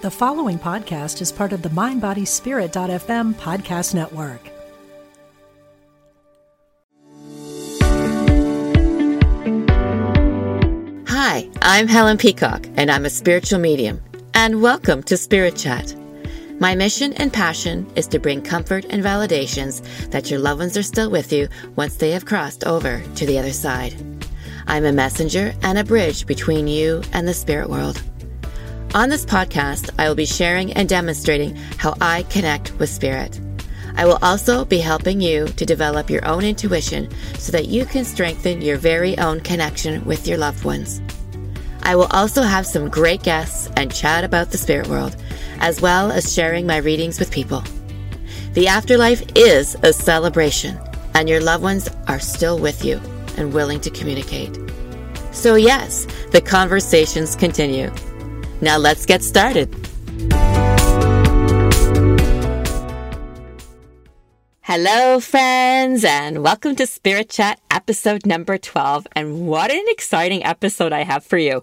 The following podcast is part of the MindBodySpirit.fm podcast network. Hi, I'm Helen Peacock, and I'm a spiritual medium. And welcome to Spirit Chat. My mission and passion is to bring comfort and validations that your loved ones are still with you once they have crossed over to the other side. I'm a messenger and a bridge between you and the spirit world. On this podcast, I will be sharing and demonstrating how I connect with spirit. I will also be helping you to develop your own intuition so that you can strengthen your very own connection with your loved ones. I will also have some great guests and chat about the spirit world, as well as sharing my readings with people. The afterlife is a celebration, and your loved ones are still with you and willing to communicate. So, yes, the conversations continue. Now let's get started. Hello, friends, and welcome to Spirit Chat episode number 12. And what an exciting episode I have for you.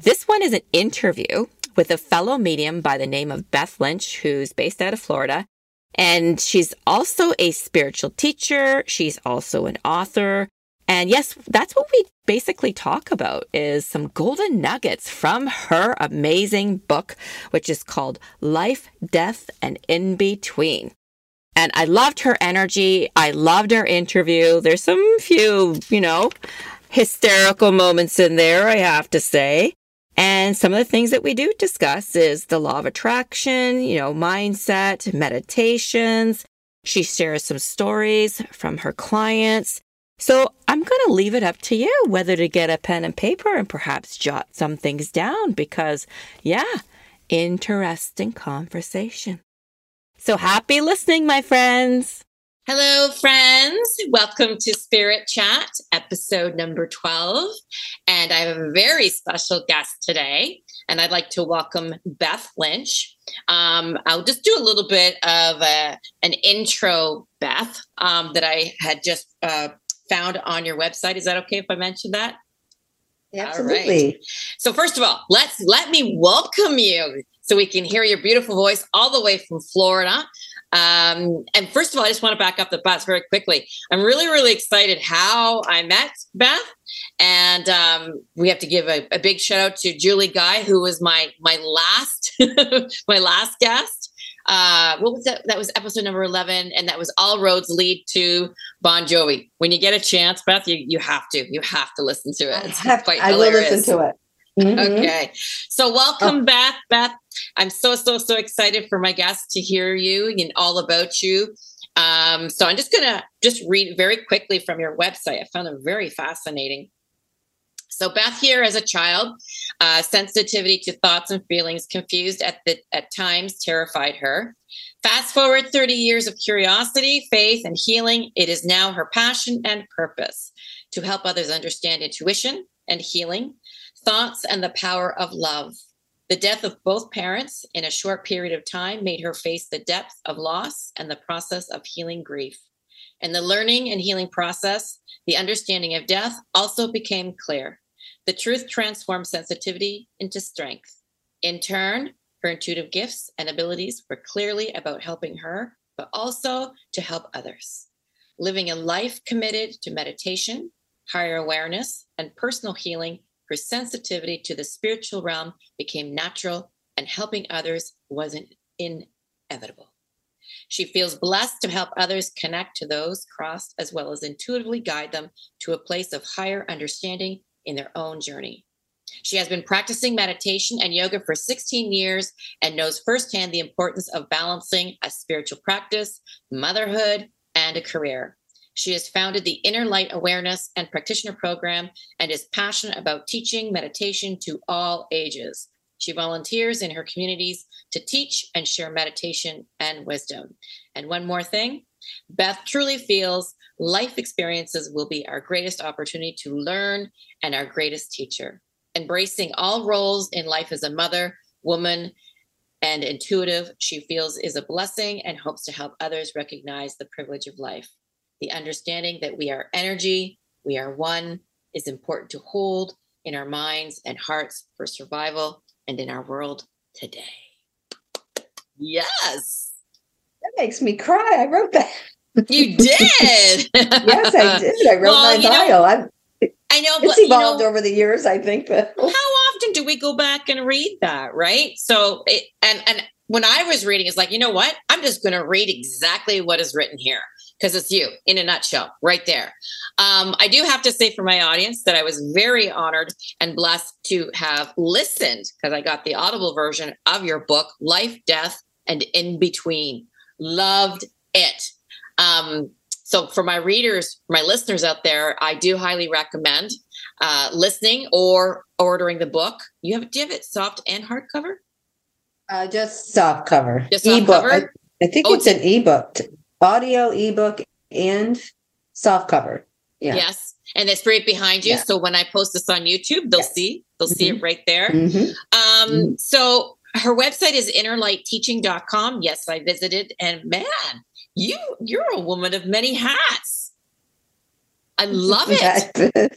This one is an interview with a fellow medium by the name of Beth Lynch, who's based out of Florida. And she's also a spiritual teacher. She's also an author. And yes, that's what we basically talk about is some golden nuggets from her amazing book, which is called Life, Death, and In Between. And I loved her energy. I loved her interview. There's some few, you know, hysterical moments in there, I have to say. And some of the things that we do discuss is the law of attraction, you know, mindset, meditations. She shares some stories from her clients so I'm going to leave it up to you whether to get a pen and paper and perhaps jot some things down because, yeah, interesting conversation. So happy listening, my friends. Hello, friends. Welcome to Spirit Chat, episode number 12. And I have a very special guest today. And I'd like to welcome Beth Lynch. Um, I'll just do a little bit of a, an intro, Beth, um, that I had just uh, found on your website. Is that okay if I mention that? Absolutely. So first of all, let's let me welcome you so we can hear your beautiful voice all the way from Florida. Um, and first of all, I just want to back up the bus very quickly. I'm really, really excited how I met Beth, and um, we have to give a, a, big shout out to Julie Guy, who was my my last my last guest uh, what was that? That was episode number 11. And that was All Roads Lead to Bon Jovi. When you get a chance, Beth, you, you have to, you have to listen to it. It's have, quite I will listen to it. Mm-hmm. Okay. So welcome, oh. Beth. Beth, I'm so, so, so excited for my guests to hear you and all about you. Um, so I'm just going to just read very quickly from your website. I found it very fascinating. So Beth here as a child, uh, sensitivity to thoughts and feelings confused at the at times terrified her. Fast forward 30 years of curiosity, faith, and healing, it is now her passion and purpose to help others understand intuition and healing, thoughts, and the power of love. The death of both parents in a short period of time made her face the depth of loss and the process of healing grief. And the learning and healing process, the understanding of death also became clear. The truth transformed sensitivity into strength. In turn, her intuitive gifts and abilities were clearly about helping her, but also to help others. Living a life committed to meditation, higher awareness, and personal healing, her sensitivity to the spiritual realm became natural, and helping others wasn't inevitable. She feels blessed to help others connect to those crossed as well as intuitively guide them to a place of higher understanding in their own journey. She has been practicing meditation and yoga for 16 years and knows firsthand the importance of balancing a spiritual practice, motherhood, and a career. She has founded the Inner Light Awareness and Practitioner Program and is passionate about teaching meditation to all ages. She volunteers in her communities to teach and share meditation and wisdom. And one more thing Beth truly feels life experiences will be our greatest opportunity to learn and our greatest teacher. Embracing all roles in life as a mother, woman, and intuitive, she feels is a blessing and hopes to help others recognize the privilege of life. The understanding that we are energy, we are one, is important to hold in our minds and hearts for survival and in our world today. Yes. That makes me cry. I wrote that. You did. yes, I did. I wrote well, my bio. Know, I'm, I know, it's evolved you know, over the years. I think, but how often do we go back and read that? Right. So, it, and and when I was reading, it's like, you know what? I'm just going to read exactly what is written here because it's you in a nutshell, right there. Um, I do have to say for my audience that I was very honored and blessed to have listened because I got the audible version of your book, Life, Death, and In Between. Loved it. Um, so for my readers, my listeners out there, I do highly recommend uh, listening or ordering the book. You have do you have it soft and hardcover? Uh, just soft cover. Just soft ebook. Cover? I, I think oh, it's, an ebook, audio ebook, and soft cover. Yeah. Yes, and it's right behind you. Yeah. So when I post this on YouTube, they'll yes. see they'll mm-hmm. see it right there. Mm-hmm. Um, mm-hmm. So her website is innerlightteaching.com. Yes, I visited, and man, you you're a woman of many hats. I love it. 30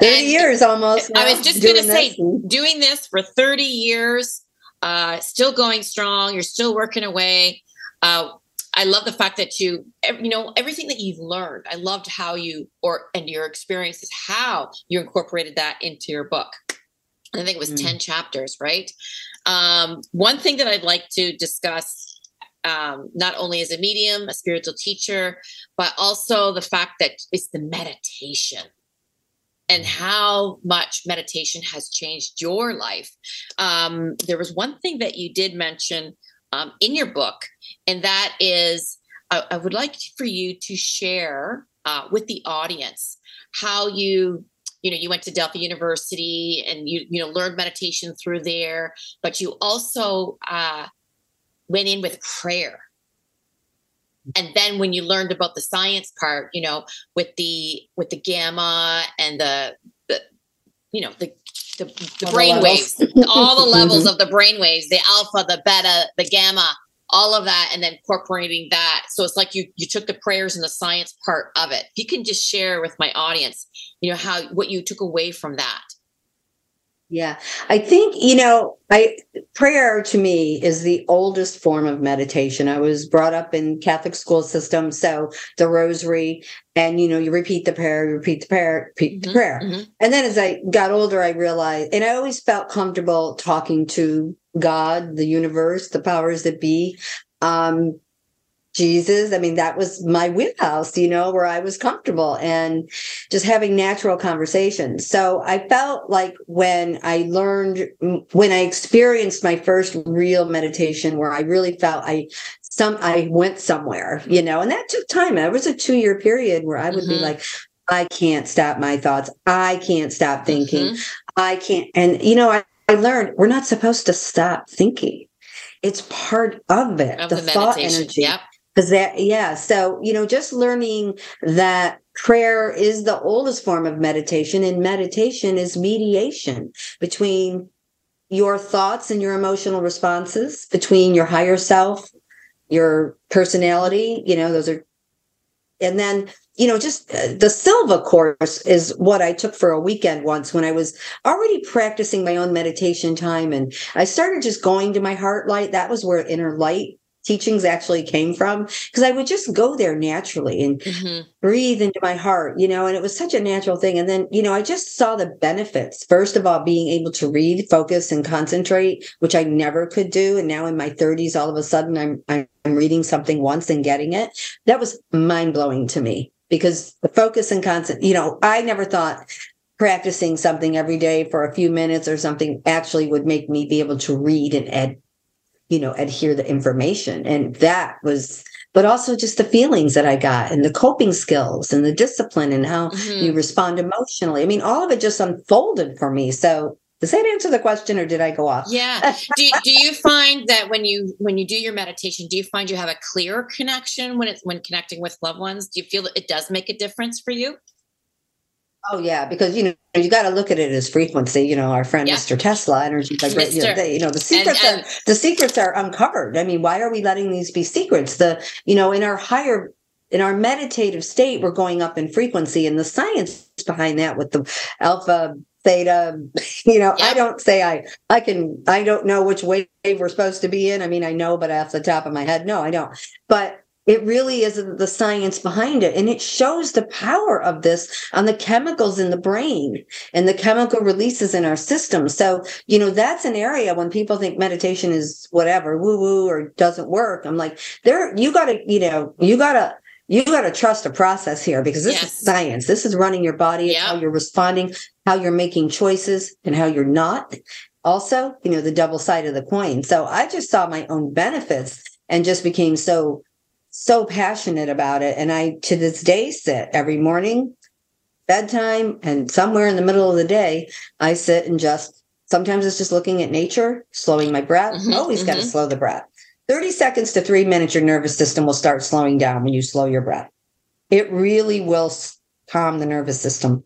and years almost. I was just going to say, doing this for 30 years, uh, still going strong. You're still working away. Uh, I love the fact that you, you know, everything that you've learned. I loved how you, or and your experiences, how you incorporated that into your book. I think it was mm. 10 chapters, right? Um, one thing that I'd like to discuss um, not only as a medium, a spiritual teacher, but also the fact that it's the meditation and how much meditation has changed your life. Um, there was one thing that you did mention um, in your book, and that is I, I would like for you to share uh, with the audience how you you know you went to delphi university and you you know learned meditation through there but you also uh, went in with prayer and then when you learned about the science part you know with the with the gamma and the, the you know the the, the brain the waves all the levels mm-hmm. of the brain waves the alpha the beta the gamma all of that and then incorporating that so it's like you you took the prayers and the science part of it if you can just share with my audience you know how what you took away from that yeah. I think, you know, I prayer to me is the oldest form of meditation. I was brought up in Catholic school system, so the rosary and you know, you repeat the prayer, you repeat the prayer, repeat mm-hmm, the prayer. Mm-hmm. And then as I got older, I realized and I always felt comfortable talking to God, the universe, the powers that be. Um, Jesus. I mean, that was my wheelhouse, you know, where I was comfortable and just having natural conversations. So I felt like when I learned, when I experienced my first real meditation where I really felt I, some, I went somewhere, you know, and that took time. That was a two year period where I would mm-hmm. be like, I can't stop my thoughts. I can't stop thinking. Mm-hmm. I can't. And, you know, I, I learned we're not supposed to stop thinking it's part of it of the, the thought energy yep because that yeah so you know just learning that prayer is the oldest form of meditation and meditation is mediation between your thoughts and your emotional responses between your higher self your personality you know those are and then you know just uh, the silva course is what i took for a weekend once when i was already practicing my own meditation time and i started just going to my heart light. That was where inner light teachings actually came from because I would just go there naturally and mm-hmm. breathe into my heart, you know, and it was such a natural thing. And then, you know, I just saw the benefits. First of all, being able to read, focus, and concentrate, which I never could do. And now in my 30s, all of a sudden I'm I'm reading something once and getting it. That was mind blowing to me because the focus and constant, you know, I never thought practicing something every day for a few minutes or something actually would make me be able to read and ed- you know, adhere the information. And that was, but also just the feelings that I got and the coping skills and the discipline and how mm-hmm. you respond emotionally. I mean, all of it just unfolded for me. So does that answer the question or did I go off? Yeah. Do, do you find that when you when you do your meditation, do you find you have a clearer connection when it's when connecting with loved ones? Do you feel that it does make a difference for you? Oh yeah, because you know you got to look at it as frequency. You know, our friend yeah. Mr. Tesla, energy vibration. You, know, you know, the secrets and, and, are the secrets are uncovered. I mean, why are we letting these be secrets? The you know, in our higher in our meditative state, we're going up in frequency, and the science behind that with the alpha, theta you know Yep. i don't say i i can i don't know which wave we're supposed to be in i mean i know but off the top of my head no i don't but it really is the science behind it. And it shows the power of this on the chemicals in the brain and the chemical releases in our system. So you know that's an area when people think meditation is whatever woo woo or doesn't work. I'm like there you got to you know you got to you got to trust a process here because this Yes. is science. This is running your body. Yep. how you're responding how you're making choices and how you're not. Also you know the double side of the coin. So i just saw my own benefits and just became so so passionate about it. And i to this day sit every morning bedtime and somewhere in the middle of the day i sit and just sometimes it's just looking at nature slowing my breath. Mhm, always got to slow the breath. 30 seconds to three minutes your nervous system will start slowing down when you slow your breath. It really will calm the nervous system.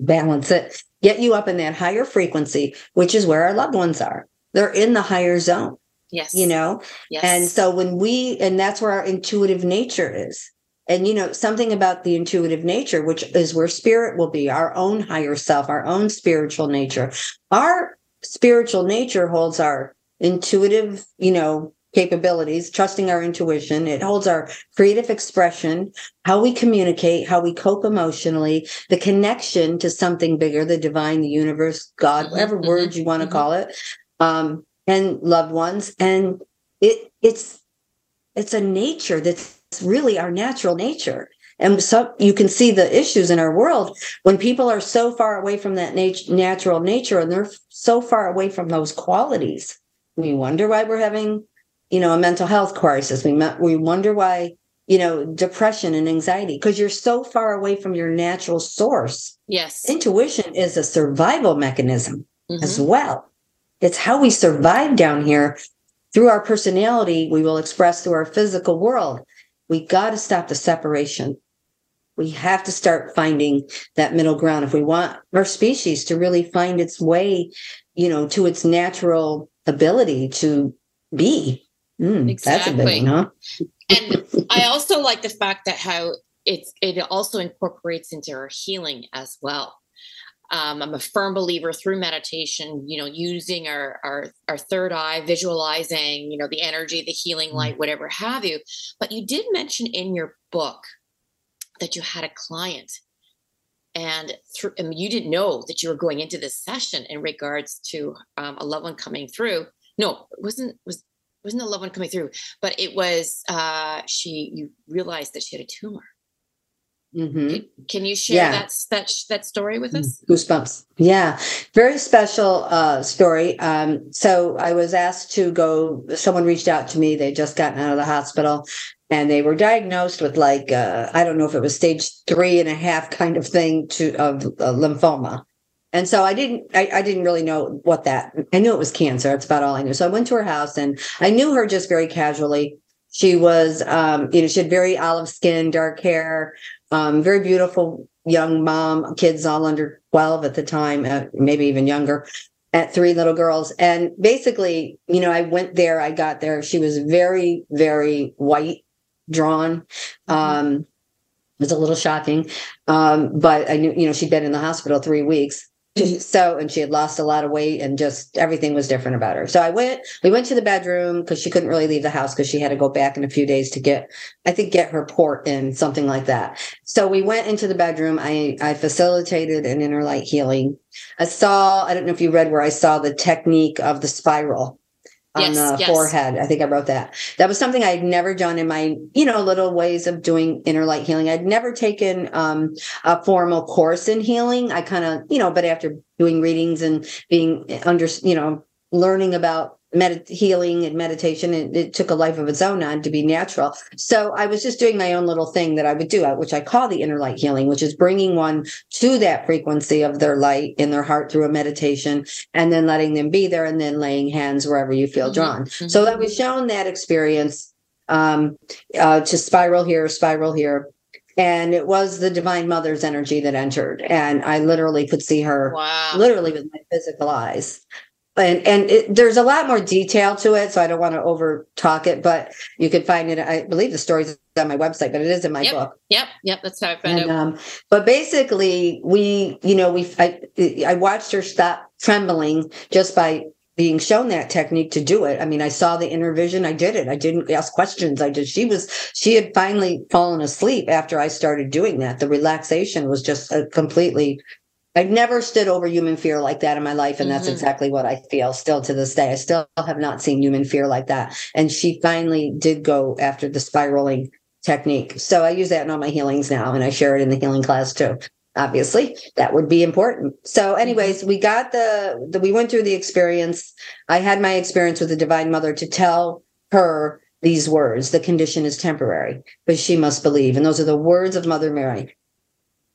Balance it. Get you up in that higher frequency which is where our loved ones are. They're in the higher zone Yes. you know Yes. and so when we, and that's where our intuitive nature is. And, you know, something about the intuitive nature, which is where spirit will be, our own higher self, our own spiritual nature. Our spiritual nature holds our intuitive, you know, capabilities, trusting our intuition. It holds our creative expression, how we communicate, how we cope emotionally, the connection to something bigger, the divine, the universe, God, Mhm, whatever mhm, words you want to mhm. call it. Um, and loved ones. And it it's it's a nature that's really our natural nature and so you can see the issues in our world when people are so far away from that nat- natural nature and they're so far away from those qualities we wonder why we're having you know a mental health crisis we we wonder why you know depression and anxiety because you're so far away from your natural source yes. intuition is a survival mechanism Mhm. as well. It's how we survive down here through our personality, we will express through our physical world. We got to stop the separation. We have to start finding that middle ground if we want our species to really find its way, you know, to its natural ability to be. Mm, That's a Exactly. big one, huh? and I also like the fact that how it's it also incorporates into our healing as well. Um, I'm a firm believer through meditation, you know, using our, our our third eye, visualizing, you know, the energy, the healing light, whatever have you. But you did mention in your book that you had a client, and through and you didn't know that you were going into this session in regards to um, a loved one coming through. No, it wasn't was wasn't a loved one coming through, but it was uh, she. You realized that she had a tumor. Hmm Can you share Yeah. that that that story with us? Goosebumps. Yeah. Very special uh, story. Um, so I was asked to go, someone reached out to me. They'd just gotten out of the hospital and they were diagnosed with like, uh, I don't know if it was stage three and a half kind of thing to of uh, lymphoma. And so I didn't, I, I didn't really know what that, I knew it was cancer. That's about all I knew. So I went to her house and I knew her just very casually. She was, um, you know, she had very olive skin, dark hair, um, very beautiful young mom, kids all under 12 at the time, uh, maybe even younger, at three little girls. And basically, you know, I went there, I got there. She was very, very white, drawn. Um, it was a little shocking. Um, but I knew, you know, she'd been in the hospital three weeks. So, and she had lost a lot of weight and just everything was different about her. So I went, we went to the bedroom because she couldn't really leave the house because she had to go back in a few days to get, I think, get her port in, something like that. So we went into the bedroom. I, I facilitated an inner light healing. I saw, I don't know if you read where I saw the technique of the spiral on Yes, the yes. forehead. I think I wrote that. That was something I'd never done in my, you know, little ways of doing inner light healing. I'd never taken um, a formal course in healing. I kind of, you know, but after doing readings and being under, you know, learning about med- healing and meditation, it, it took a life of its own on to be natural. So I was just doing my own little thing that I would do, uh, which I call the inner light healing, which is bringing one to that frequency of their light in their heart through a meditation and then letting them be there and then laying hands wherever you feel Mhm, drawn. mhm. So I was shown that experience um, uh, to spiral here, spiral here. And it was the Divine Mother's energy that entered. And I literally could see her wow. literally with my physical eyes. And and it, there's a lot more detail to it, so I don't want to over talk it, but you can find it. I believe the story's on my website, but it is in my yep, book. Yep, yep, that's how I found and, out. Um, but basically, we, you know, we, I, I watched her stop trembling just by being shown that technique to do it. I mean, I saw the inner vision. I did it. I didn't ask questions. I did. She was, she had finally fallen asleep after I started doing that. The relaxation was just a completely I've never stood over human fear like that in my life. And that's mm-hmm. exactly what I feel still to this day. I still have not seen human fear like that. And she finally did go after the spiraling technique. So I use that in all my healings now, and I share it in the healing class too. Obviously, that would be important. So, anyways, we got the, the we went through the experience. I had my experience with the Divine Mother to tell her these words the condition is temporary but she must believe and those are the words of mother mary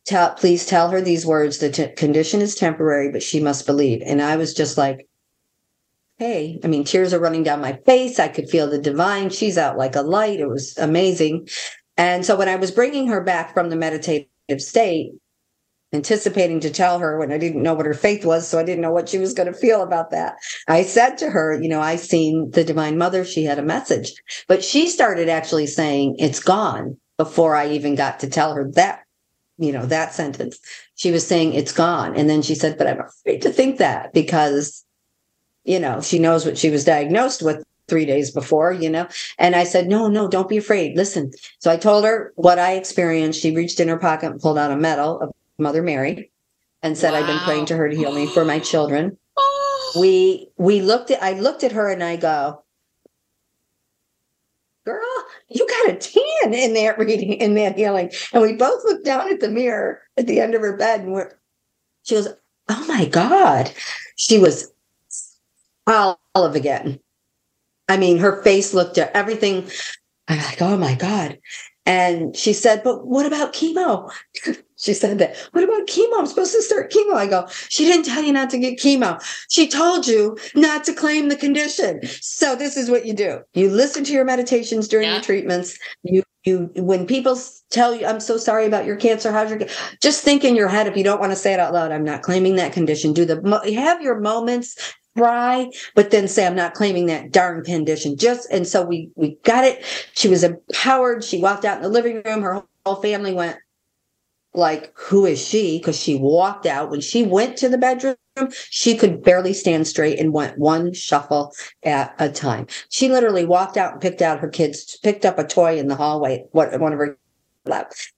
tell please tell her these words the t- condition is temporary but she must believe. And i was just like hey i mean tears are running down my face. I could feel the divine. She's out like a light. It was amazing. And so when i was bringing her back from the meditative state anticipating to tell her when i didn't know what her faith was so i didn't know what she was going to feel about that i said to her you know i seen the divine mother. She had a message. But she started actually saying it's gone before i even got to tell her that you know, that sentence. She was saying it's gone. And then she said, but I'm afraid to think that because, you know, she knows what she was diagnosed with three days before, you know? And I said, no, no, don't be afraid. Listen. So I told her what I experienced. She reached in her pocket and pulled out a medal of Mother Mary and said, wow. I've been praying to her to heal me for my children. we, we looked at, I looked at her and I go, girl, you got a tan in that reading, in that healing. And we both looked down at the mirror at the end of her bed and we're, she goes, Oh my God. She was olive again. I mean, her face looked at everything. I'm like, Oh my God. And she said, But what about chemo? She said that. What about chemo? I'm supposed to start chemo. I go, She didn't tell you not to get chemo. She told you not to claim the condition. So this is what you do. You listen to your meditations during yeah. your treatments. You you when people tell you, I'm so sorry about your cancer, how's your just think in your head if you don't want to say it out loud, I'm not claiming that condition. Do the have your moments cry, but then say, I'm not claiming that darn condition. Just, and so we, we got it. She was empowered. She walked out in the living room. Her whole family went like, who is she? Cause she walked out when she went to the bedroom. She could barely stand straight and went one shuffle at a time. She literally walked out and picked out her kids, picked up a toy in the hallway, what one of her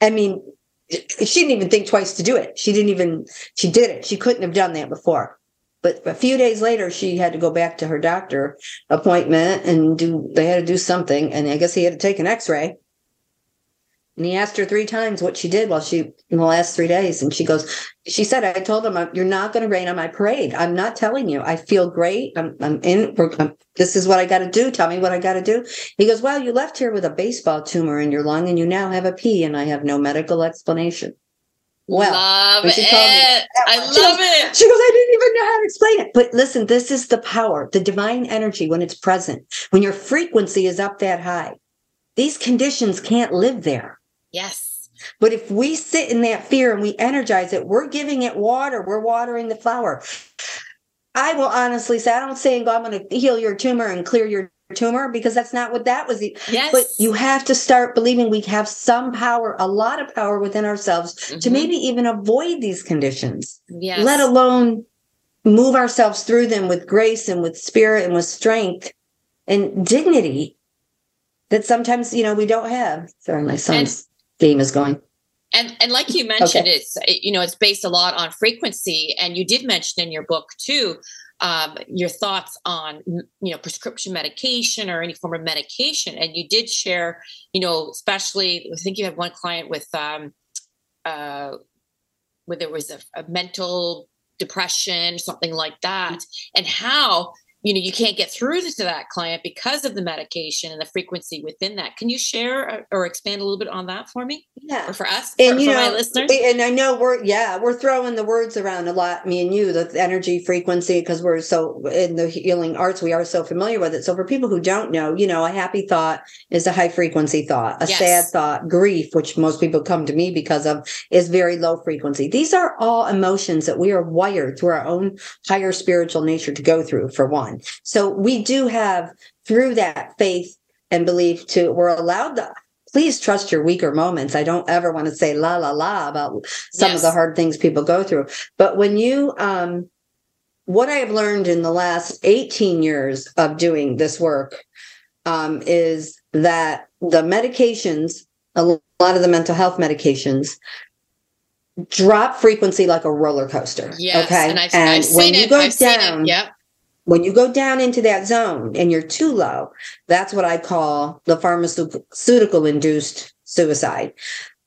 I mean, she didn't even think twice to do it. She didn't even, she did it. She couldn't have done that before. But a few days later, she had to go back to her doctor appointment and do, they had to do something. And I guess he had to take an x ray. And he asked her three times what she did while she, in the last three days. And she goes, she said, I told him, you're not going to rain on my parade. I'm not telling you. I feel great. I'm, I'm in, I'm, this is what I got to do. Tell me what I got to do. He goes, well, you left here with a baseball tumor in your lung and you now have a pea and I have no medical explanation. Well, love it. I love goes, it. She goes, I didn't even know how to explain it. But listen, this is the power, the divine energy when it's present, when your frequency is up that high. These conditions can't live there. Yes. But if we sit in that fear and we energize it, we're giving it water, we're watering the flower. I will honestly say, I don't say, "Go! I'm going to heal your tumor and clear your tumor because that's not what that was. Yes. But you have to start believing we have some power, a lot of power within ourselves mm-hmm. to maybe even avoid these conditions. Yes. Let alone move ourselves through them with grace and with spirit and with strength and dignity that sometimes, you know, we don't have. Sorry, my son's game is going. And and like you mentioned, okay. it's you know, it's based a lot on frequency. And you did mention in your book too um, your thoughts on you know prescription medication or any form of medication and you did share you know especially i think you had one client with um uh where there was a, a mental depression something like that and how you know you can't get through to that client because of the medication and the frequency within that. Can you share or, or expand a little bit on that for me? Yeah. Or for us? And for, you for know my listeners and i know we're yeah we're throwing the words around a lot me and you the energy frequency because we're so in the healing arts we are so familiar with it. So for people who don't know you know a happy thought is a high frequency thought a Yes. sad thought grief which most people come to me because of is very low frequency. These are all emotions that we are wired through our own higher spiritual nature to go through for one so we do have through that faith and belief to we're allowed to please trust your weaker moments. I don't ever want to say la la la about some of the hard things people go through. But when you um what I have learned in the last 18 years of doing this work um, is that the medications, a lot of the mental health medications, drop frequency like a roller coaster. yes Okay. and i've, and I've when seen you it go down, yep when you go down into that zone and you're too low, that's what I call the pharmaceutical induced suicide.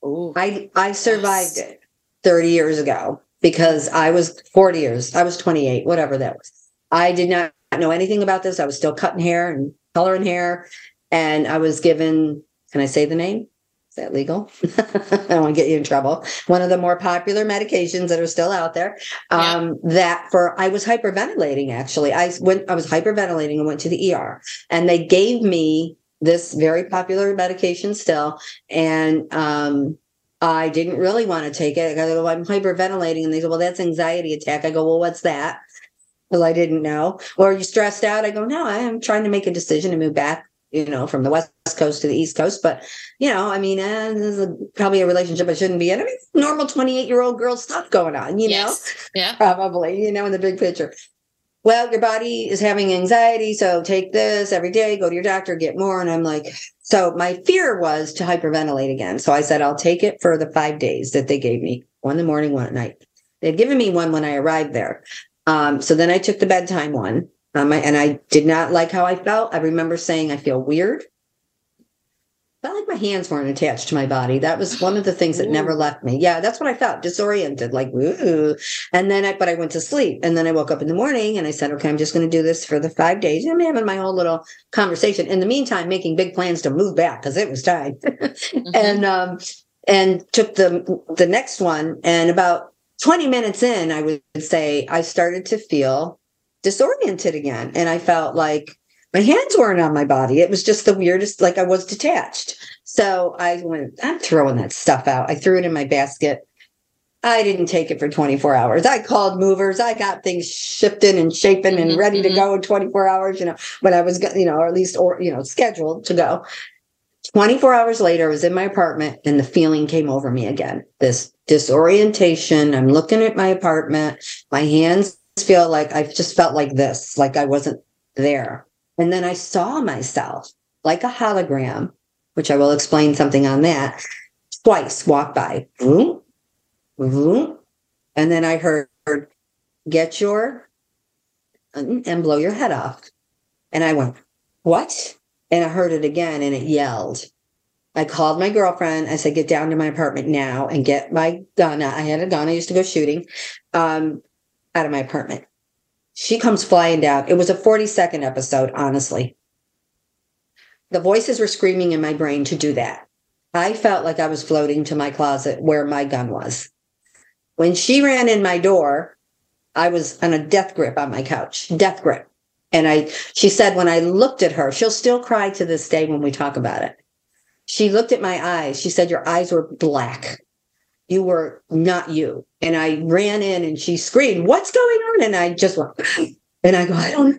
Ooh. I I survived Yes. it 30 years ago because I was 40 years. I was 28, whatever that was. I did not know anything about this. I was still cutting hair and coloring hair and I was given can I say the name? That legal? I don't want to get you in trouble. One of the more popular medications that are still out there. Yeah. Um, that for I was hyperventilating actually. I went I was hyperventilating and went to the ER and they gave me this very popular medication still. And um I didn't really want to take it. I go, I'm hyperventilating. And they said, Well, that's anxiety attack. I go, Well, what's that? Well, I didn't know. Or are you stressed out? I go, No, I am trying to make a decision to move back, you know, from the west coast to the east coast. But you know, I mean, uh, this is a, probably a relationship I shouldn't be in. I mean, normal 28 year old girl stuff going on, you know? yeah probably, you know, in the big picture. Well, your body is having anxiety, so take this every day, go to your doctor, get more. And I'm like, so my fear was to hyperventilate again. So I said, I'll take it for the five days that they gave me one in the morning, one at night. They'd given me one when I arrived there. Um, so then I took the bedtime one. Um, I, and I did not like how I felt. I remember saying, I feel weird. Felt like my hands weren't attached to my body. That was one of the things that never left me. Yeah, that's what I felt, disoriented, like, ooh. And then I, but I went to sleep. And then I woke up in the morning and I said, okay, I'm just going to do this for the five days. And I'm having my whole little conversation. In the meantime, making big plans to move back because it was time. Mhm. and, um, and took the, the next one. And about 20 minutes in, I would say I started to feel disoriented again. And I felt like my hands weren't on my body. It was just the weirdest, like I was detached. So I went, I'm throwing that stuff out. I threw it in my basket. I didn't take it for 24 hours. I called movers. I got things shifting and shaping and Mhm, ready to mhm. go in 24 hours, you know, when I was, you know, or at least, or, you know, scheduled to go. 24 hours later, I was in my apartment and the feeling came over me again. This disorientation. I'm looking at my apartment. My hands feel like I just felt like this, like I wasn't there. And then I saw myself like a hologram, which I will explain something on that, twice walk by. Vroom, vroom. And then I heard, get your and blow your head off. And I went, what? And I heard it again and it yelled. I called my girlfriend. I said, get down to my apartment now and get my gun. I had a gun. I used to go shooting um, out of my apartment. She comes flying down. It was a 40 second episode, honestly. The voices were screaming in my brain to do that. I felt like I was floating to my closet where my gun was. When she ran in my door, I was on a death grip on my couch, death grip. And I, she said, when I looked at her, she'll still cry to this day when we talk about it. She looked at my eyes. She said, Your eyes were black. You were not you. And I ran in and she screamed, What's going on? And I just went, and I go, I don't know.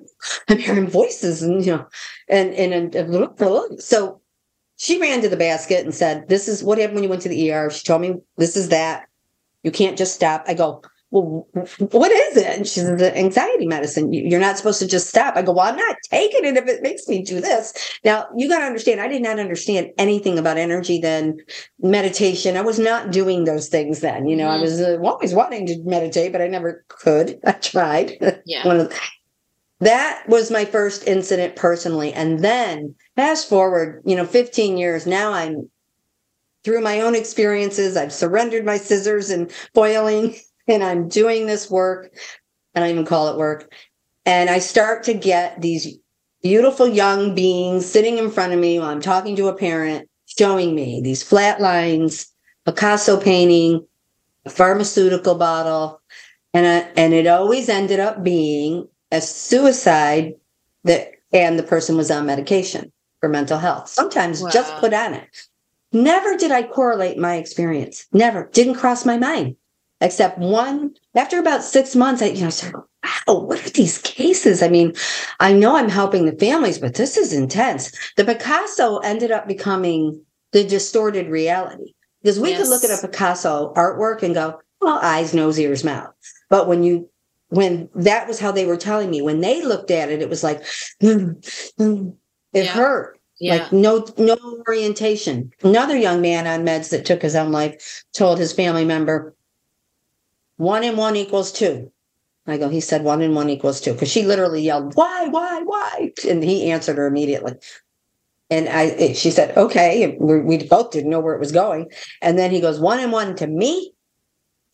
I'm hearing voices and, you know, and, and, and so she ran to the basket and said, This is what happened when you went to the ER. She told me, This is that. You can't just stop. I go, well, what is it? And she said, the anxiety medicine. You're not supposed to just stop. I go, well, I'm not taking it if it makes me do this. Now, you got to understand, I did not understand anything about energy then, meditation. I was not doing those things then. You know, I Mhm. was uh, always wanting to meditate, but I never could. I tried. Yeah. That was my first incident personally. And then fast forward, you know, 15 years, now I'm through my own experiences. I've surrendered my scissors and boiling and I'm doing this work, and I even call it work. And I start to get these beautiful young beings sitting in front of me while I'm talking to a parent, showing me these flat lines, Picasso painting, a pharmaceutical bottle, and I, and it always ended up being a suicide that and the person was on medication for mental health. Sometimes wow. just put on it. Never did I correlate my experience. Never didn't cross my mind. Except one after about six months, I you know said, "Wow, what are these cases?" I mean, I know I'm helping the families, but this is intense. The Picasso ended up becoming the distorted reality because we yes. could look at a Picasso artwork and go, "Well, eyes, nose, ears, mouth." But when you when that was how they were telling me when they looked at it, it was like it yeah. hurt. Yeah. Like no no orientation. Another young man on meds that took his own life told his family member, one and one equals two. I go, he said one and one equals two. Because she literally yelled, Why, why, why? And he answered her immediately. And I she said, Okay. we both didn't know where it was going. And then he goes, one and one to me.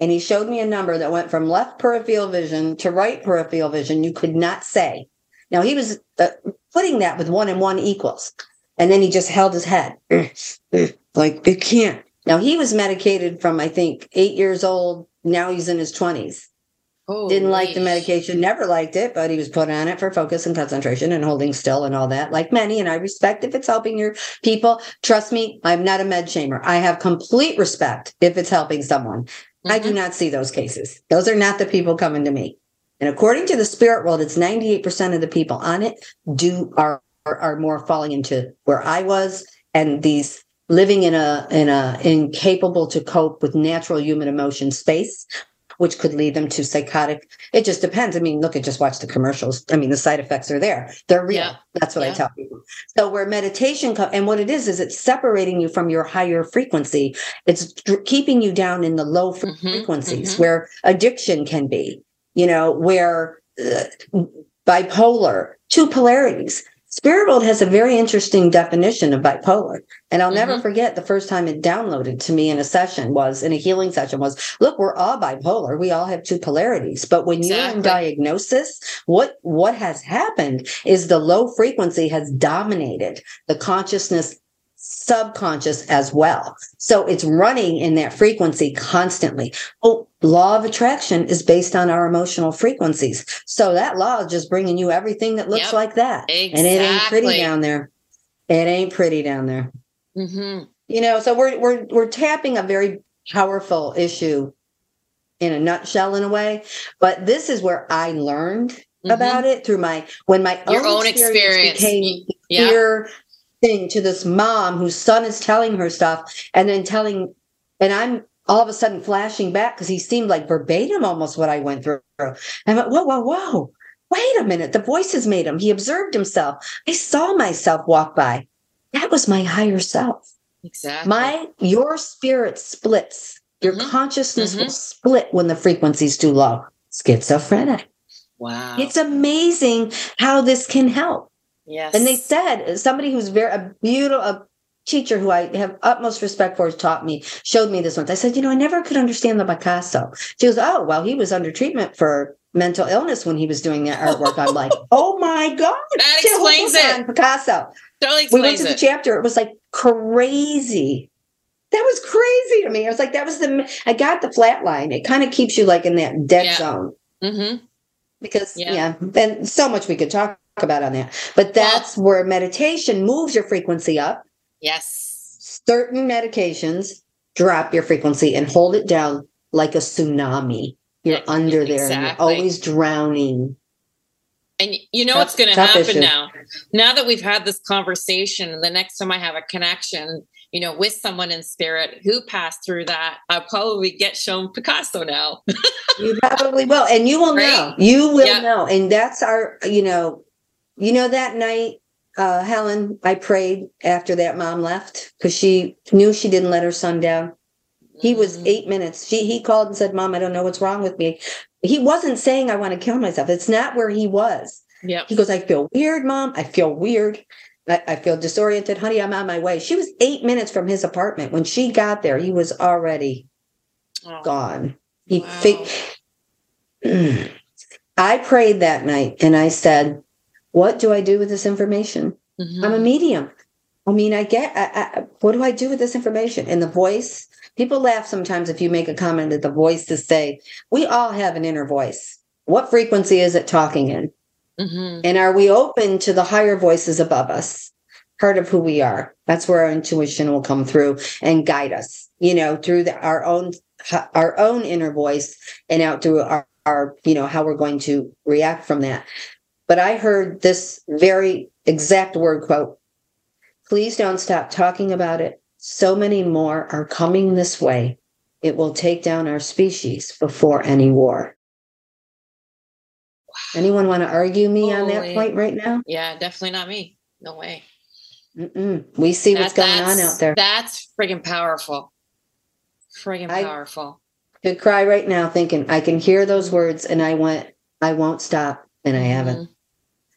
And he showed me a number that went from left peripheral vision to right peripheral vision. You could not say. Now he was uh, putting that with one and one equals. And then he just held his head like, it can't. Now he was medicated from, I think, eight years old. Now he's in his 20s. Oh, Didn't like the medication, never liked it, but he was put on it for focus and concentration and holding still and all that, like many. And I respect if it's helping your people. Trust me, I'm not a med shamer. I have complete respect if it's helping someone. Mm-hmm. I do mm-hmm. not see those cases. Those are not the people coming to me. And according to the spirit world, it's 98% of the people on it do are, are more falling into where I was and these living in a in a incapable to cope with natural human emotion space which could lead them to psychotic it just depends i mean look at just watch the commercials i mean the side effects are there they're real yeah. that's what yeah. i tell people so where meditation co- and what it is is it's separating you from your higher frequency it's keeping you down in the low mm-hmm. frequencies mm-hmm. where addiction can be you know where uh, bipolar two polarities Spirit World has a very interesting definition of bipolar. And I'll mm-hmm. never forget the first time it downloaded to me in a session was in a healing session was, look, we're all bipolar. We all have two polarities. But when exactly. you're in diagnosis, what, what has happened is the low frequency has dominated the consciousness subconscious as well. So it's running in that frequency constantly. Oh, law of attraction is based on our emotional frequencies. So that law is just bringing you everything that looks yep. like that. Exactly. And it ain't pretty down there. It ain't pretty down there. Mm-hmm. You know, so we're we're we're tapping a very powerful issue in a nutshell in a way. But this is where I learned mm-hmm. about it through my when my Your own, own experience, experience became yeah. fear thing to this mom whose son is telling her stuff and then telling, and I'm all of a sudden flashing back because he seemed like verbatim almost what I went through. I went, whoa, whoa, whoa. Wait a minute. The voices made him. He observed himself. I saw myself walk by. That was my higher self. Exactly. My your spirit splits. Your mm-hmm. consciousness mm-hmm. will split when the frequency's too low. Schizophrenic. Wow. It's amazing how this can help. Yes. And they said somebody who's very a beautiful a teacher who I have utmost respect for has taught me, showed me this once. I said, you know, I never could understand the Picasso. She goes, Oh, well, he was under treatment for mental illness when he was doing that artwork. I'm like, oh my God. That explains it. Picasso. Totally we went to it. the chapter. It was like crazy. That was crazy to me. I was like, that was the I got the flat line. It kind of keeps you like in that dead yeah. zone. Mm-hmm. Because yeah. yeah, and so much we could talk about on that. But that's well, where meditation moves your frequency up. Yes. Certain medications drop your frequency and hold it down like a tsunami. You're under there exactly. and you're always drowning. And you know tough, what's going to happen issue. now? Now that we've had this conversation, the next time I have a connection, you know, with someone in spirit who passed through that, I'll probably get shown Picasso now. you probably will. And you will right? know. You will know. And that's our, you know, you know, that night, uh, Helen, I prayed after that mom left because she knew she didn't let her son down. He was mm-hmm. eight minutes. She he called and said, "Mom, I don't know what's wrong with me." He wasn't saying I want to kill myself. It's not where he was. Yeah. He goes, "I feel weird, Mom. I feel weird. I, I feel disoriented, honey. I'm on my way." She was eight minutes from his apartment when she got there. He was already oh. gone. He wow. I prayed that night and I said, What do I do with this information? Mhm. I'm a medium. I mean, I get, I, I, what do I do with this information? And the voice, people laugh sometimes if you make a comment that the voice is say, we all have an inner voice. What frequency is it talking in? Mhm. And are we open to the higher voices above us? Part of who we are. That's where our intuition will come through and guide us, you know, through the, our own, our own inner voice and out through our, our, you know, how we're going to react from that. But I heard this very exact word quote Please don't stop talking about it. So many more are coming this way. It will take down our species before any war. Anyone want to argue me on that point right now? Yeah, definitely not me. No way. Mm-mm. We see what's going on out there. That's friggin' powerful. Friggin' I- powerful. Could cry right now thinking I can hear those words and I went, I won't stop. And I haven't. Mhm.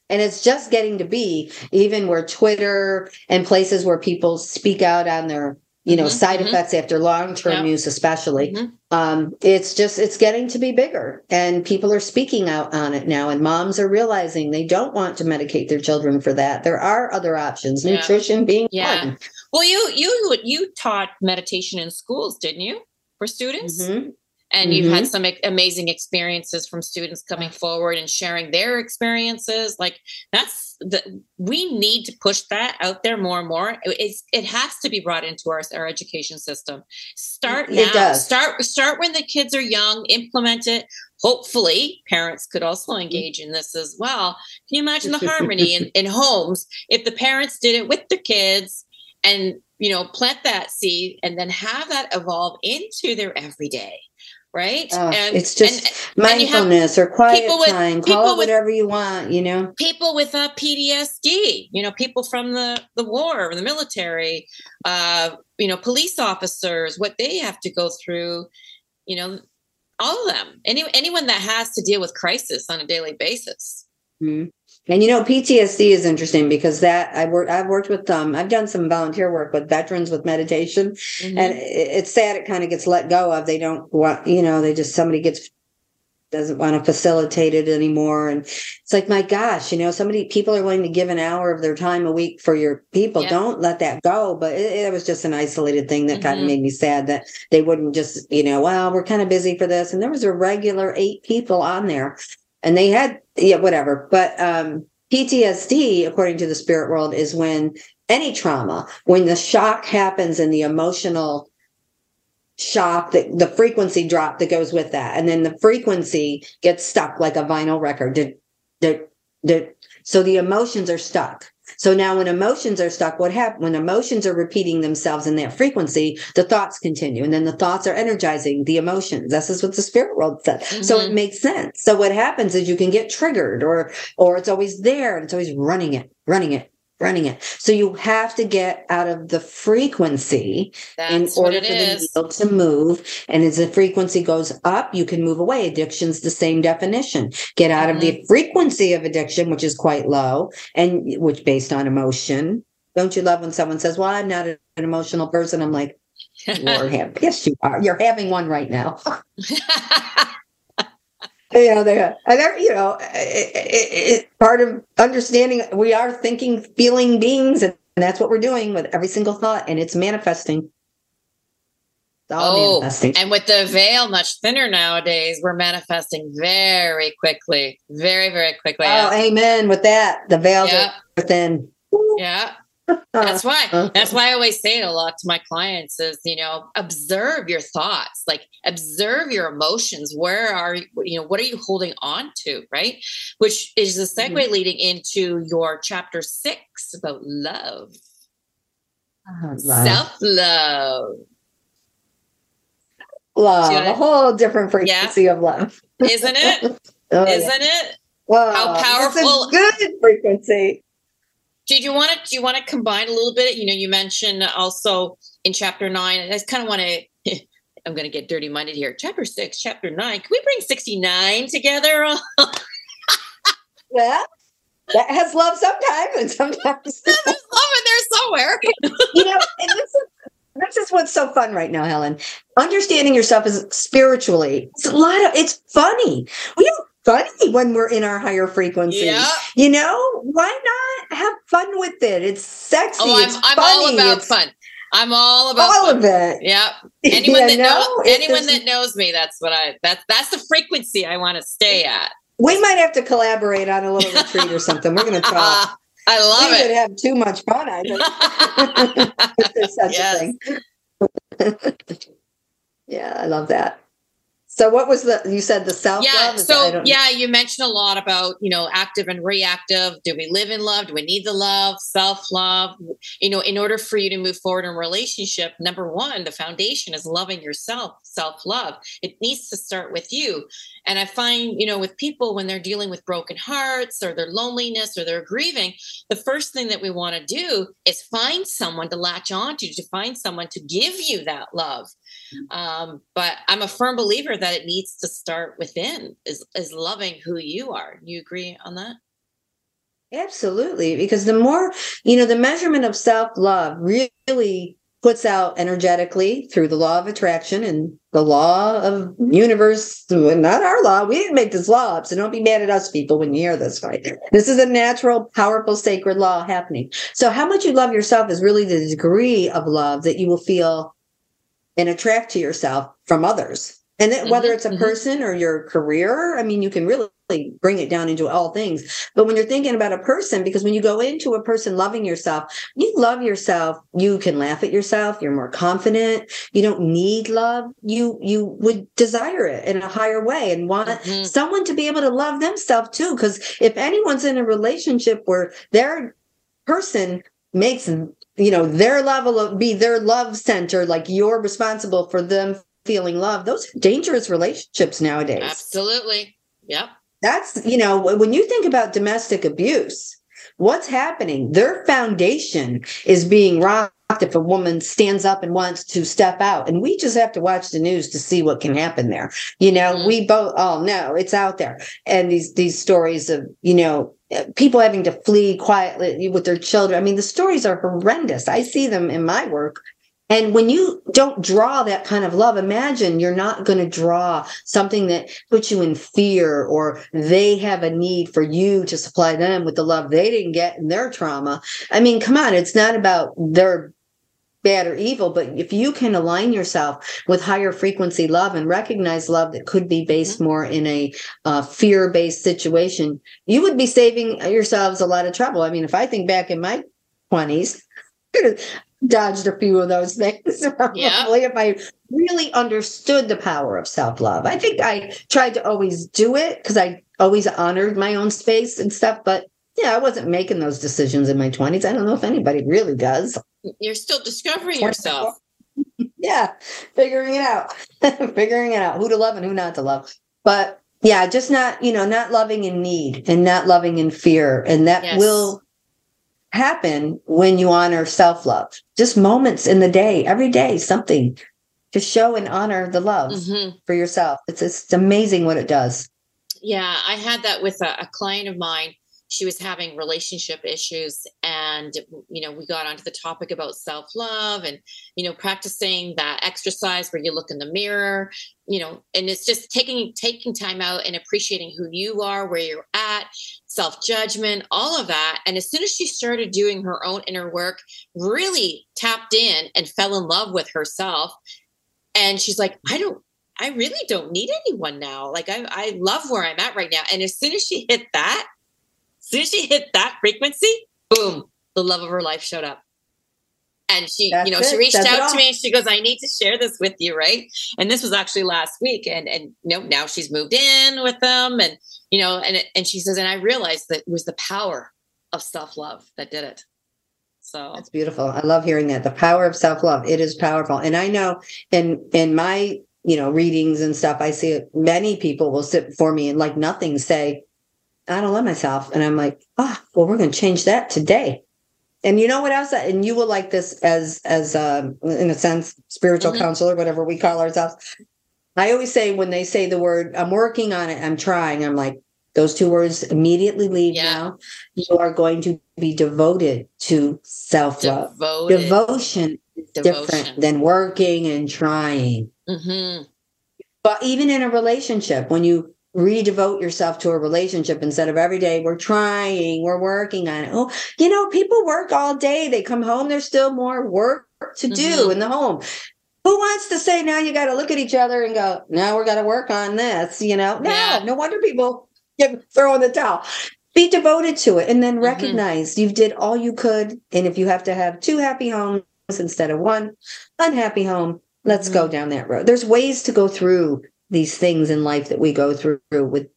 And it's just getting to be even where Twitter and places where people speak out on their, you know, Mhm, side mhm. effects after long term Yeah. use, especially. Mhm. Um, it's just it's getting to be bigger, and people are speaking out on it now. And moms are realizing they don't want to medicate their children for that. There are other options, Yeah. nutrition being Yeah. one. Well, you you you taught meditation in schools, didn't you, for students? And you've had mm-hmm. some amazing experiences from students coming forward and sharing their experiences. Like that's the we need to push that out there more and more. It- It's it has to be brought into our our education system. Start It now. does. Start start when the kids are young. Implement it. Hopefully, parents could also mm-hmm. engage in this as well. Can you imagine the harmony in, in homes if the parents did it with the kids and you know plant that seed and then have that evolve into their everyday right Oh, and it's just and, and mindfulness or quiet people with- time. people Call it with- whatever you want. You know. people with uh, PTSD, you know, people from the the war, or the military, uh, you know, police officers, what they have to go through, you know, all of them. Any anyone that has to deal with crisis on a daily basis. Mhm. And you know, PTSD is interesting because that I work. I've worked with um. I've done some volunteer work with veterans with meditation, Mhm. and it, it's sad it kind of gets let go of. They don't want, you know, they just somebody gets doesn't want to facilitate it anymore, and it's like, my gosh, you know, somebody people are willing to give an hour of their time a week for your people. Yeah. Don't let that go. But it, it was just an isolated thing that kind Mhm. of made me sad that they wouldn't just, you know, well, we're kind of busy for this, and there was a regular eight people on there and they had yeah whatever. But um ptsd according to the spirit world is when any trauma when the shock happens and the emotional shock that the frequency drop that goes with that. And then the frequency gets stuck like a vinyl record. So the emotions are stuck so now when emotions are stuck what happens when emotions are repeating themselves in that frequency the thoughts continue and then the thoughts are energizing the emotions. This is what the spirit world said. So it Mhm. makes sense. So what happens is you can get triggered or or it's always there and it's always running it running it running it so you have to get out of the frequency in That's what order for the needle to move. And as the frequency goes up, you can move away. Addiction's the same definition. Get out of Mm-hmm. the frequency of addiction, which is quite low, and which based on emotion. Don't you love when someone says, Well, I'm not an emotional person? I'm like, Lord have yes, you are. You're having one right now. you know, they and they're, you know, it, it, it, part of understanding we are thinking, feeling beings, and that's what we're doing with every single thought, and it's manifesting. It's Oh, manifesting. and with the veil much thinner nowadays, we're manifesting very quickly, very, very quickly. Oh, amen. With that, the veils yeah, are thin. yeah. That's why. That's why I always say it a lot to my clients is, you know, observe your thoughts, like observe your emotions. Where are you, you know, what are you holding on to, right? Which is the segue Mm-hmm. leading into your chapter six about love, love, self love. love, See a whole different frequency of love, Isn't it? Oh, yeah. Isn't it? Wow, how it's a powerful- good frequency. Did you want to do you want to combine a little bit? You know, you mentioned also in chapter nine, and I just kind of want to I'm gonna get dirty minded here. Chapter six, chapter nine. Can we bring 69 together? Yeah, that has love sometimes, and sometimes There's love in there somewhere. you know, and this is this is what's so fun right now, Helen. Understanding yourself is spiritually. It's a lot of it's funny. We have funny when we're in our higher frequency. Yeah. You know, why not have fun with it? It's sexy. Oh, I'm, it's I'm funny. all about it's fun. I'm all about all fun. of it. Yep. Anyone You that know, knows anyone that knows me, that's what I that's that's the frequency I want to stay at. We might have to collaborate on a little retreat or something. We're going to talk. I love we would it. have too much fun. I think if there's such Yes. a thing. yeah, I love that. So, what was the you said the self love? yeah so yeah you mentioned a lot about you know active and reactive. Do we live in love? Do we need the love? Self-love? You know in order for you to move forward in a relationship number one the foundation is loving yourself self-love. It needs to start with you. And i find you know with people when they're dealing with broken hearts or their loneliness or they're grieving the first thing that we want to do is find someone to latch onto to find someone to give you that love. Um, but i'm a firm believer that it needs to start within is is loving who you are you agree on that Absolutely, because the more you know, the measurement of self love really puts out energetically through the law of attraction and the law of universe. Not our law. We didn't make this law up, so don't be mad at us, people, when you hear this. Right? This is a natural, powerful, sacred law happening. So, how much you love yourself is really the degree of love that you will feel and attract to yourself from others. And then, whether Mhm, it's a mhm. person or your career, I mean, you can really bring it down into all things. But when you're thinking about a person, because when you go into a person loving yourself, you love yourself, you can laugh at yourself, you're more confident, you don't need love. You you would desire it in a higher way and want Mhm. someone to be able to love themselves too. Because if anyone's in a relationship where their person makes you know their level of be their love center, like you're responsible for them feeling love, those are dangerous relationships nowadays. Absolutely. Yep. That's you know when you think about domestic abuse what's happening? Their foundation is being rocked if a woman stands up and wants to step out. And we just have to watch the news to see what can happen there. You know Mhm. we both all know it's out there. And these these stories of you know uh, people having to flee quietly with their children. I mean the stories are horrendous. I see them in my work and when you don't draw that kind of love, imagine you're not going to draw something that puts you in fear or they have a need for you to supply them with the love they didn't get in their trauma. I mean, come on, it's not about their bad or evil, but if you can align yourself with higher frequency love and recognize love that could be based more in a uh, fear based situation, you would be saving yourselves a lot of trouble. I mean, if I think back in my 20s, dodged a few of those things. Probably if I really understood the power of self love. I think I tried to always do it because I always honored my own space and stuff. But yeah, I wasn't making those decisions in my 20s. I don't know if anybody really does. you're still discovering yourself Yeah, figuring it out, figuring it out who to love and who not to love. But yeah, just not, you know, not loving in need and not loving in fear. And that Yes. will happen when you honor self love. Just moments in the day, every day, something to show and honor the love Mhm. for yourself. It's, it's amazing what it does. Yeah, I had that with a, a client of mine. She was having relationship issues, and you know, we got onto the topic about self love and you know, practicing that exercise where you look in the mirror, you know, and it's just taking taking time out and appreciating who you are, where you're at, self judgment, all of that. And as soon as she started doing her own inner work, really tapped in and fell in love with herself, and she's like, I don't I really don't need anyone now. Like I, I love where I'm at right now. And as soon as she hit that, soon as she hit that frequency, boom, the love of her life showed up. And she, That's you know, it. she reached it out to me and she goes, I need to share this with you, right? And this was actually last week. And and you know, now she's moved in with them. And you know, and and she says, and I realized that it was the power of self-love that did it. So That's beautiful. I love hearing that. The power of self love. It is powerful. And I know in in my you know readings and stuff, I see many people will sit before me and like nothing say, I don't love myself. And I'm like, ah, well, we're going to change that today. And you know what else? And you will like this as as um, in a sense, spiritual Mhm. counselor, whatever we call ourselves. I always say when they say the word, I'm working on it, I'm trying. I'm like, those two words immediately leave Yeah. now. You are going to be devoted to self love. Devotion is Devotion. different than working and trying. hmm But even in a relationship, when you redevote yourself to a relationship instead of every day we're trying, we're working on it. Oh, you know, people work all day. They come home, there's still more work to do mm-hmm. in the home. Who wants to say now you got to look at each other and go, now we're got to work on this, you know? No, yeah. no wonder people get throw in the towel. Be devoted to it and then mm-hmm. recognize mm-hmm. you did all you could. And if you have to have two happy homes instead of one unhappy home, let's mm-hmm. go down that road. There's ways to go through these things in life that we go through with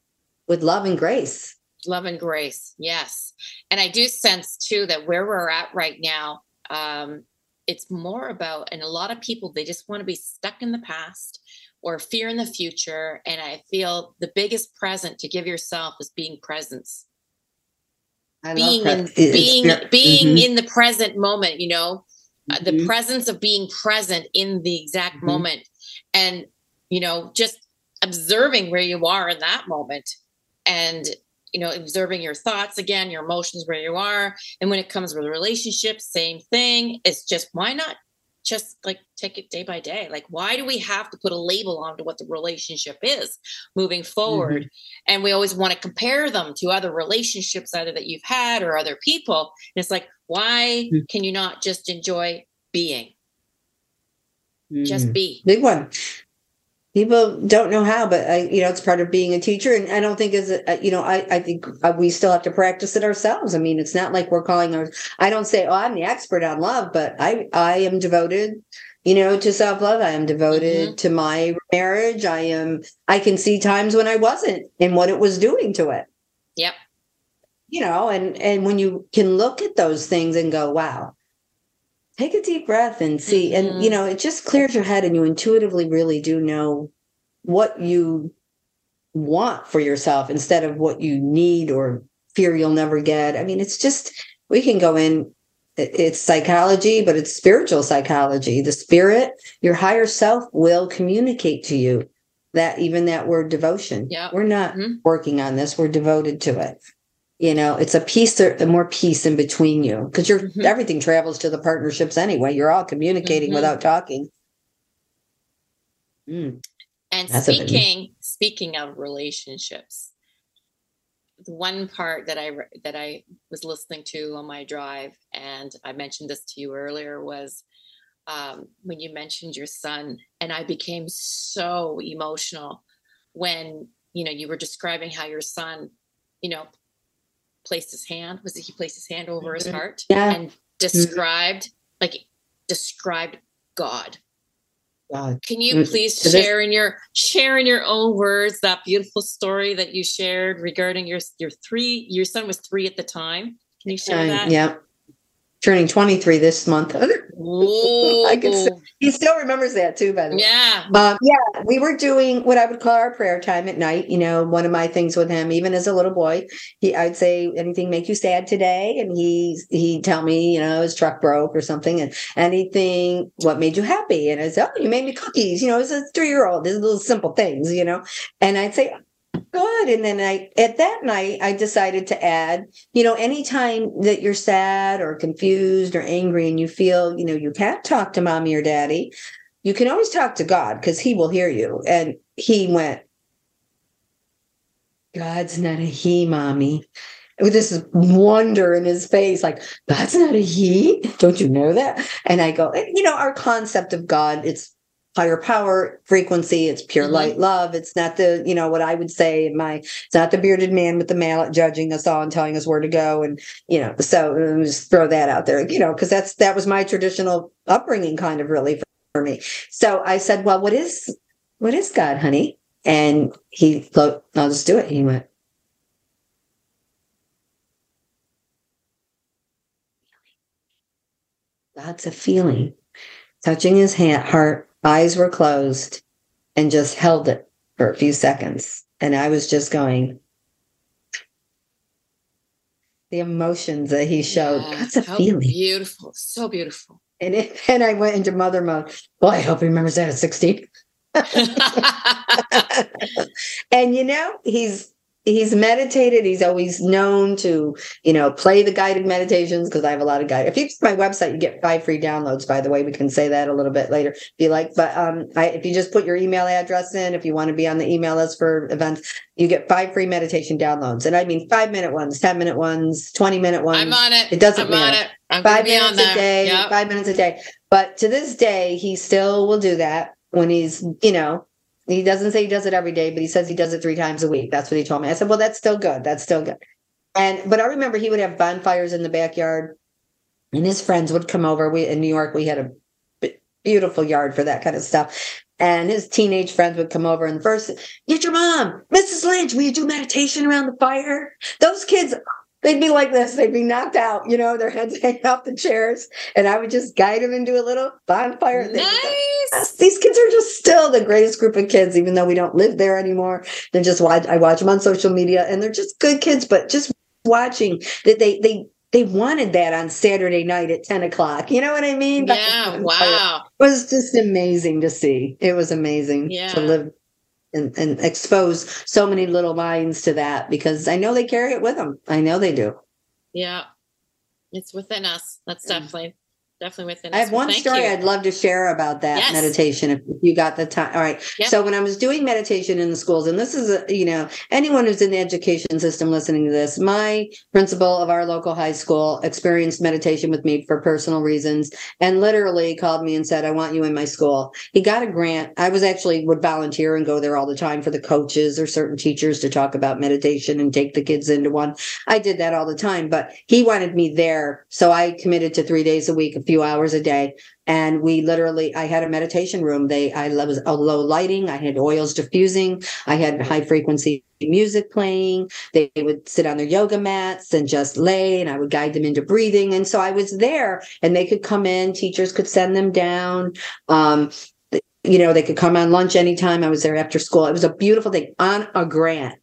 with love and grace. Love and grace yes. And i do sense too that where we're at right now um it's more about and a lot of people they just want to be stuck in the past or fear in the future. And i feel the biggest present to give yourself is being presence. I being in, being being mm-hmm. in the present moment you know? Mm-hmm. the presence of being present in the exact mm-hmm. moment. And you know, just observing where you are in that moment and you know observing your thoughts again your emotions where you are. And when it comes with relationships same thing. It's just why not just like take it day by day? Like why do we have to put a label onto what the relationship is moving forward? Mm-hmm. and we always want to compare them to other relationships either that you've had or other people. And it's like why mm-hmm. can you not just enjoy being? Mm-hmm. just be. Big one people don't know how but I, you know it's part of being a teacher. And i don't think as a, you know i, I think uh, we still have to practice it ourselves. I mean it's not like we're calling our i don't say oh i'm the expert on love but i i am devoted you know to self-love. I am devoted mm-hmm. to my marriage. I am i can see times when i wasn't and what it was doing to it. Yep. You know and and when you can look at those things and go wow take a deep breath and see mm-hmm. and you know it just clears your head and you intuitively really do know what you want for yourself instead of what you need or fear you'll never get. I mean it's just we can go in it's psychology but it's spiritual psychology. The spirit your higher self will communicate to you that even that word devotion. Yeah we're not mm-hmm. working on this. We're devoted to it you know it's a piece or more peace in between you because you're mm-hmm. everything travels to the partnerships anyway you're all communicating mm-hmm. without talking mm. and That's speaking speaking of relationships the one part that i that i was listening to on my drive and i mentioned this to you earlier was um, when you mentioned your son and i became so emotional when you know you were describing how your son you know placed his hand was it he placed his hand over his mm-hmm. heart yeah. and described mm-hmm. like described god God. Can you please share in your share in your own words that beautiful story that you shared regarding your your three your son was three at the time? Can you share uh, that? Yeah, turning 23 this month. I can say, he still remembers that too, by the way. Yeah. Um, yeah. We were doing what I would call our prayer time at night. You know, one of my things with him, even as a little boy, he I'd say, anything make you sad today? And he he'd tell me, you know, his truck broke or something, and anything, what made you happy? And I said, Oh, you made me cookies, you know, as a three-year-old, these little simple things, you know. And I'd say, good. And then i at that night i decided to add you know anytime that you're sad or confused or angry and you feel you know you can't talk to mommy or daddy you can always talk to god because he will hear you. And he went god's not a he mommy. With this wonder in his face like that's not a he? Don't you know that? And i go you know our concept of god it's higher power frequency it's pure mm-hmm. light love. It's not the you know what i would say my it's not the bearded man with the mallet judging us all and telling us where to go and you know so just throw that out there you know because that's that was my traditional upbringing kind of really for, for me. So i said well what is what is god honey? And he thought i'll just do it. He went God's a feeling. Touching his hand, heart eyes were closed and just held it for a few seconds. And I was just going, the emotions that he showed. Yeah, That's a feeling. Beautiful. So beautiful. And it, and I went into mother mode. Well, I hope he remembers that at 16. and you know, he's he's meditated. He's always known to, you know, play the guided meditations because I have a lot of guide. If you my website, you get five free downloads. By the way, we can say that a little bit later if you like. But um, I, if you just put your email address in, if you want to be on the email list for events, you get five free meditation downloads. And I mean five minute ones, ten minute ones, twenty minute ones. I'm on it. It doesn't I'm matter. on it. I'm five minutes a day. Yep. Five minutes a day. But to this day, he still will do that when he's, you know, he doesn't say he does it every day, but he says he does it three times a week. That's what he told me. I said, well, that's still good. That's still good. And but I remember he would have bonfires in the backyard, and his friends would come over. We in New York, we had a beautiful yard for that kind of stuff. And his teenage friends would come over and first, get your mom, Mrs. Lynch, will you do meditation around the fire? Those kids, they'd be like this. They'd be knocked out, you know, their heads hanging off the chairs. And I would just guide them into a little bonfire. Like, Nice. These kids are just still the greatest group of kids, even though we don't live there anymore. They're just watch. I watch them on social media, and they're just good kids. But just watching that they they they wanted that on Saturday night at ten o'clock. You know what I mean? Yeah. Wow. It was just amazing to see. It was amazing Yeah. to live and, and expose so many little minds to that because I know they carry it with them. I know they do. Yeah. It's within us. That's Yeah. definitely definitely within I have one story you. I'd love to share about that Yes. meditation if you got the time. All right. Yep. So when I was doing meditation in the schools, and this is a, you know, anyone who's in the education system listening to this, my principal of our local high school experienced meditation with me for personal reasons and literally called me and said, I want you in my school. He got a grant. I was actually would volunteer and go there all the time for the coaches or certain teachers to talk about meditation and take the kids into one. I did that all the time, but he wanted me there. So I committed to three days a week, a few hours a day. And we literally, I had a meditation room. They, I was a low lighting. I had oils diffusing. I had high frequency music playing. They would sit on their yoga mats and just lay, and I would guide them into breathing. And so I was there, and they could come in. Teachers could send them down. Um, you know, they could come on lunch anytime. I was there after school. It was a beautiful thing on a grant,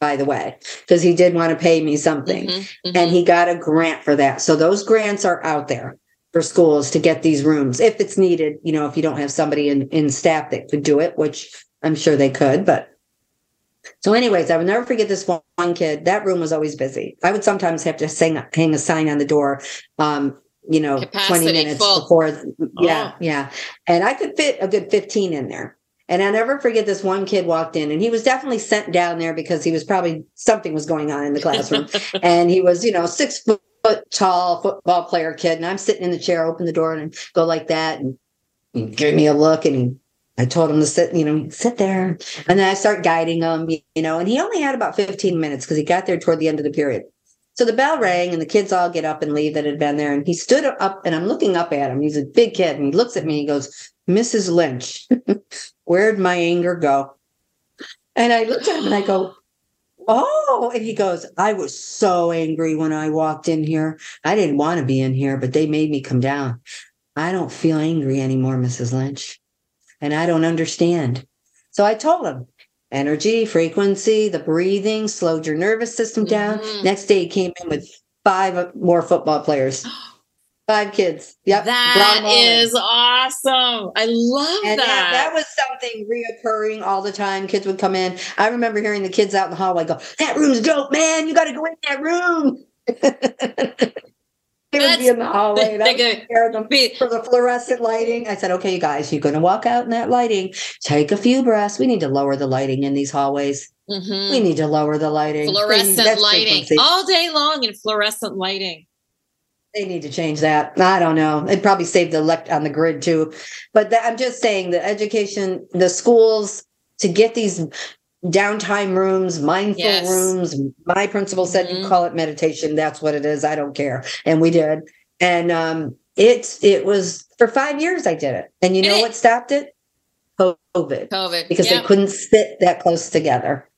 by the way, because he did want to pay me something Mhm, mhm. and he got a grant for that. So those grants are out there for schools to get these rooms if it's needed. You know, if you don't have somebody in in staff that could do it, which I'm sure they could, but. So, anyways, I will never forget this one, kid. That room was always busy. I would sometimes have to sing, hang a sign on the door, um, you know, 20 minutes full. before. Yeah, Oh. yeah. And I could fit a good 15 in there. And I'll never forget this one kid walked in and he was definitely sent down there because he was probably something was going on in the classroom. and he was, you know, six foot tall football player kid. And I'm sitting in the chair, open the door and go like that. And he gave me a look and I told him to sit, you know, sit there. And then I start guiding him, you know, and he only had about 15 minutes because he got there toward the end of the period. So the bell rang and the kids all get up and leave that had been there. And he stood up and I'm looking up at him. He's a big kid and he looks at me. He goes, Mrs. Lynch, where'd my anger go? And I looked at him and I go, Oh, and he goes, I was so angry when I walked in here. I didn't want to be in here, but they made me come down. I don't feel angry anymore, Mrs. Lynch. And I don't understand. So I told him energy, frequency, the breathing slowed your nervous system down. Mhm. Next day, he came in with five more football players, five kids. Yep. That in. awesome. I love And that. that, that was something reoccurring all the time. Kids would come in. I remember hearing the kids out in the hallway go, That room's dope, man. You got to go in that room. they would be in the hallway. they That would them. Be- For the fluorescent lighting, I said, Okay, you guys, you're going to walk out in that lighting. Take a few breaths. We need to lower the lighting in these hallways. Mhm. We need to lower the lighting. They fluorescent lighting frequency. all day long in fluorescent lighting. They need to change that. I don't know. It'd probably saved the elect on the grid too. But that, I'm just saying the education, the schools to get these downtime rooms, mindful Yes. rooms. My principal said Mhm. you call it meditation. That's what it is. I don't care. And we did. And um it's it was for five years I did it. And you And know it- what stopped it? COVID. COVID. Because Yep. they couldn't sit that close together.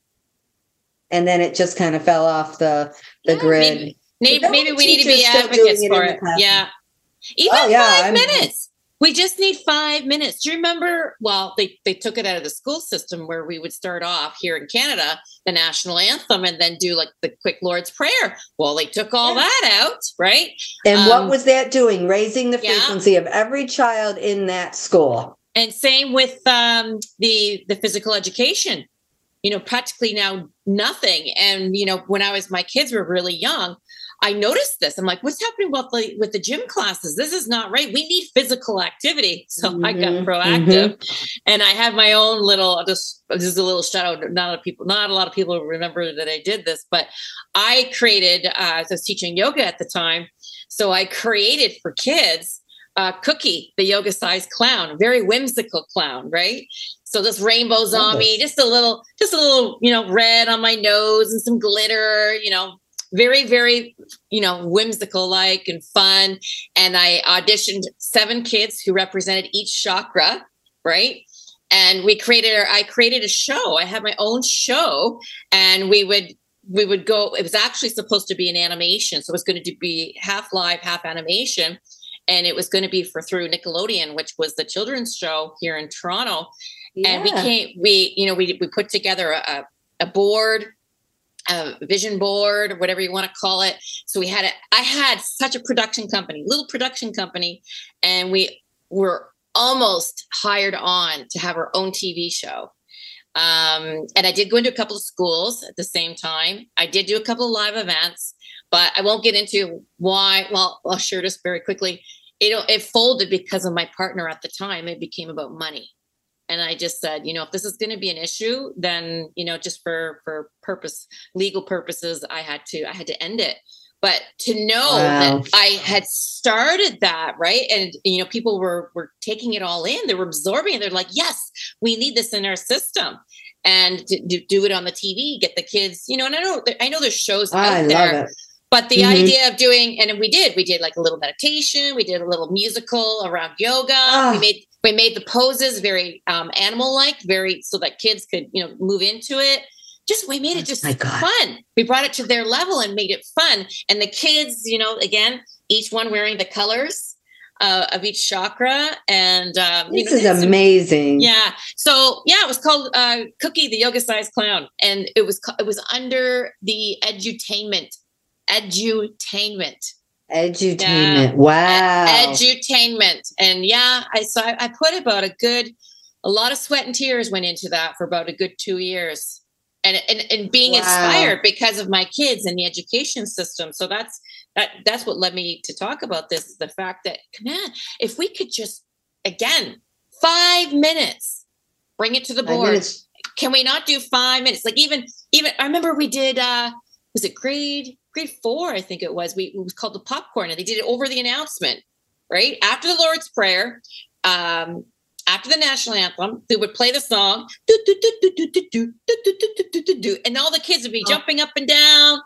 And then it just kind of fell off the the Yeah, grid. Maybe, maybe, maybe we need to be teachers still doing advocates for the it. Yeah. Even Oh, yeah, five I'm- minutes. We just need five minutes. Do you remember? Well, they, they took it out of the school system where we would start off here in Canada, the national anthem, and then do like the quick Lord's Prayer. Well, they took all Yeah. that out, right? And what Um, was that doing? Raising the yeah. frequency of every child in that school. And same with um, the the physical education. you know, practically now nothing. And, you know, when I was, my kids were really young, I noticed this. I'm like, what's happening with the with the gym classes? This is not right. We need physical activity. So mm-hmm, I got mm-hmm. proactive, mm-hmm. and I have my own little. Just this is a little shout out. Not a lot of people, not a lot of people remember that I did this, but I created. Uh, I was teaching yoga at the time, so I created for kids uh, Cookie, the yoga sized clown, very whimsical clown, right? So this rainbows on me, just a little, just a little, you know, red on my nose and some glitter, you know, very, very, you know, whimsical like and fun. And I auditioned seven kids who represented each chakra, right? And we created, I created a show. I had my own show, and we would we would go. It was actually supposed to be an animation, so it was going to be half live, half animation and it was going to be for through Nickelodeon, which was the children's show here in Toronto. Yeah. And we came, we, you know, we, we put together a, a board, a vision board, or whatever you want to call it. So we had it. I had such a production company, little production company, and we were almost hired on to have our own TV show. Um, and I did go into a couple of schools at the same time. I did do a couple of live events, but I won't get into why. Well, I'll share this very quickly it it folded because of my partner at the time. It became about money. And I just said, you know, if this is going to be an issue, then, you know, just for for purpose, legal purposes, I had to I had to end it. But to know wow. that I had started that, right? And you know, people were were taking it all in. They were absorbing it. They're like, yes, we need this in our system and do, do it on the TV, get the kids, you know, and I know I know there's shows out I there but the mm-hmm. idea of doing, and we did, we did like a little meditation, we did a little musical around yoga. Oh. We made we made the poses very um, animal like, very so that kids could you know move into it. Just we made it just fun. We brought it to their level and made it fun. And the kids, you know, again, each one wearing the colors uh, of each chakra. And um, this you know, is amazing. yeah. So yeah, it was called uh, Cookie, the yoga sized clown, and it was it was under the edutainment edutainment. Edutainment. Yeah. Wow. edutainment. And yeah, I so I, I put about a good a lot of sweat and tears went into that for about a good two years. And, and, and being wow. inspired because of my kids and the education system. So that's that that's what led me to talk about this is the fact that on, if we could just again five minutes, bring it to the board. Can we not do five minutes? Like even even I remember we did uh was it grade grade four, I think it was. We it was called the popcorn, and they did it over the announcement, right after the Lord's Prayer. Um, after the national anthem, they would play the song, and all the kids would be jumping up and down.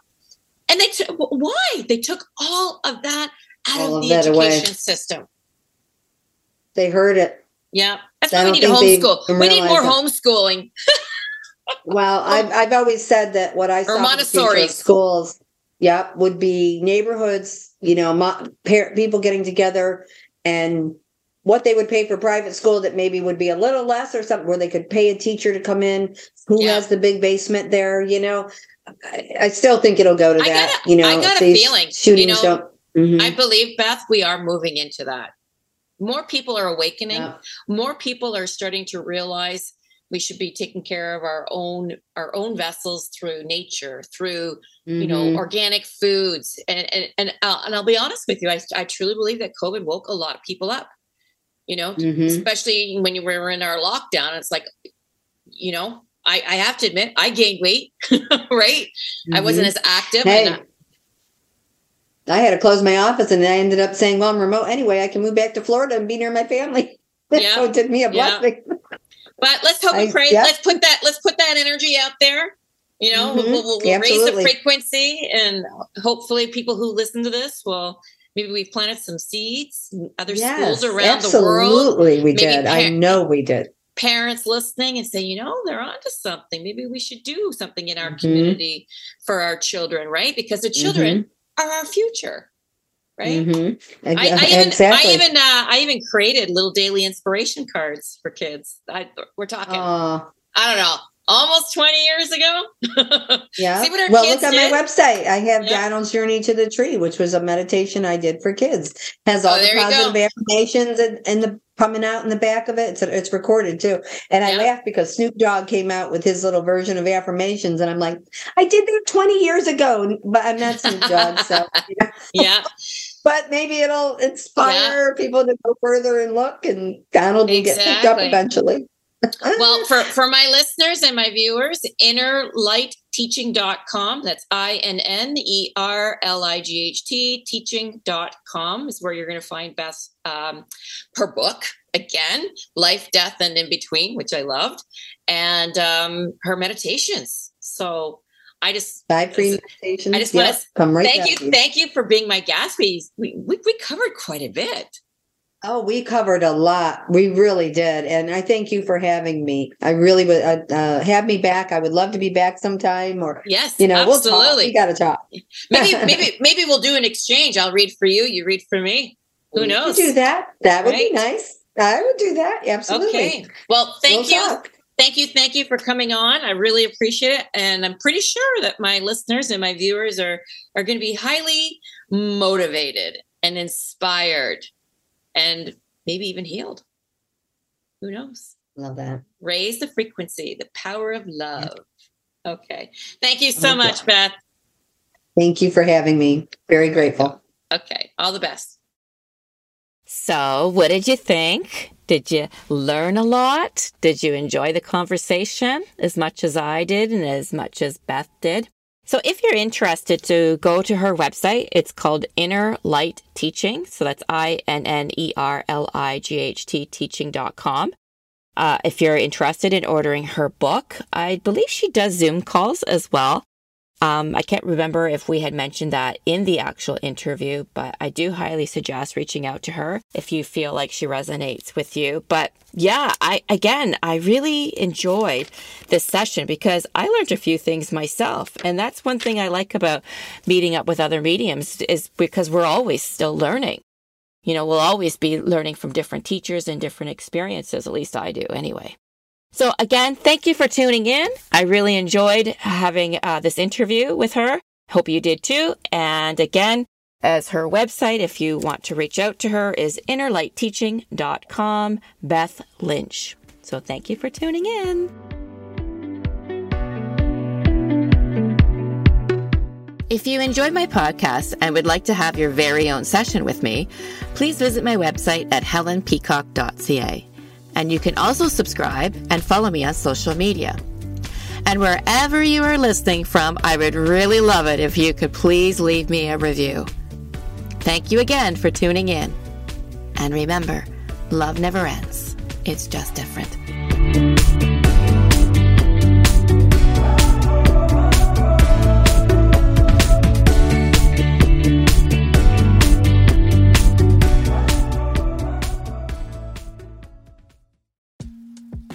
And they took why they took all of that out all of the education away. system. They heard it. Yeah, that's why we need to homeschool. We need more it. homeschooling. well, I've I've always said that what I saw Montessori schools yeah, would be neighborhoods, you know, mo- par- people getting together and what they would pay for private school that maybe would be a little less or something where they could pay a teacher to come in who yeah. has the big basement there, you know. I, I still think it'll go to I that, got you know. I got a feeling. Shootings you know, don't. Mm-hmm. I believe, Beth, we are moving into that. More people are awakening. Yeah. More people are starting to realize we should be taking care of our own our own vessels through nature through mm-hmm. you know mm-hmm. organic foods and and and, uh, and I'll be honest with you I, I truly believe that covid woke a lot of people up you know mm-hmm. especially when you were in our lockdown it's like you know I, I have to admit I gained weight right mm-hmm. I wasn't as active hey. I, I had to close my office and I ended up saying, well, I'm remote anyway. I can move back to Florida and be near my family. Yeah. so it did me a blessing. Yeah. But let's hope and pray. Let's put that. Let's put that energy out there. You know, mm-hmm. we'll, we'll, we'll raise the frequency, and hopefully, people who listen to this will. Maybe we've planted some seeds. Other yes, schools around the world. Absolutely, we maybe did. Par- I know we did. Parents listening and say, you know, they're onto something. Maybe we should do something in our mm-hmm. community for our children, right? Because the children mm-hmm. are our future right? Mm-hmm. I, I, even exactly. I even uh, I even created little daily inspiration cards for kids. I, we're talking. Uh, I don't know. Almost 20 years ago. yeah. see what well, look on did. my website. I have yeah. Donald's Journey to the Tree, which was a meditation I did for kids. Has all oh, the positive affirmations and, and the coming out in the back of it. It's, it's recorded too. And I Yeah. laughed because Snoop Dogg came out with his little version of affirmations. And I'm like, I did that 20 years ago, but I'm not Snoop Dogg. So, know. Yeah. But maybe it'll inspire people to go further and look and Donald will get picked up eventually. well for for my listeners and my viewers innerlightteaching.com that's i-n-n-e-r-l-i-g-h-t teaching.com is where you're going to find beth um, her book. Again life death and in between which i loved and um, her meditations. So i just free meditations. I just wanna come right thank back you thank you for being my guest we, we we covered quite a bit Oh, we covered a lot. We really did, and I thank you for having me. I really would uh, uh, have me back. I would love to be back sometime, or yes you know, absolutely we'll talk. We got to talk. maybe maybe maybe we'll do an exchange i'll read for you you read for me who We could knows Do that. That would be nice. I would do that. Absolutely. Okay. Well, thank We'll you. talk. Thank you. Thank you for coming on. I really appreciate it. And I'm pretty sure that my listeners and my viewers are are going to be highly motivated and inspired and maybe even healed. Who knows? Love that. Raise the frequency, the power of love. Okay. Thank you oh so Okay. much, Beth. Thank you for having me. Very grateful. Okay. All the best. So, what did you think? Did you learn a lot? Did you enjoy the conversation as much as I did and as much as Beth did? So, if you're interested to go to her website, it's called Inner Light Teaching. So, that's I N N E R L I G H T teaching.com. Uh, if you're interested in ordering her book, I believe she does Zoom calls as well. Um, I can't remember if we had mentioned that in the actual interview, but I do highly suggest reaching out to her if you feel like she resonates with you. But yeah, I again, I really enjoyed this session because I learned a few things myself, and that's one thing I like about meeting up with other mediums is because we're always still learning. You know, we'll always be learning from different teachers and different experiences. At least I do, anyway. So again, thank you for tuning in. I really enjoyed having uh, this interview with her. Hope you did too. And again, as her website, if you want to reach out to her, is innerlightteaching.com, Beth Lynch. So thank you for tuning in. If you enjoyed my podcast and would like to have your very own session with me, please visit my website at helenpeacock.ca. And you can also subscribe and follow me on social media. And wherever you are listening from, I would really love it if you could please leave me a review. Thank you again for tuning in. And remember, love never ends, it's just different.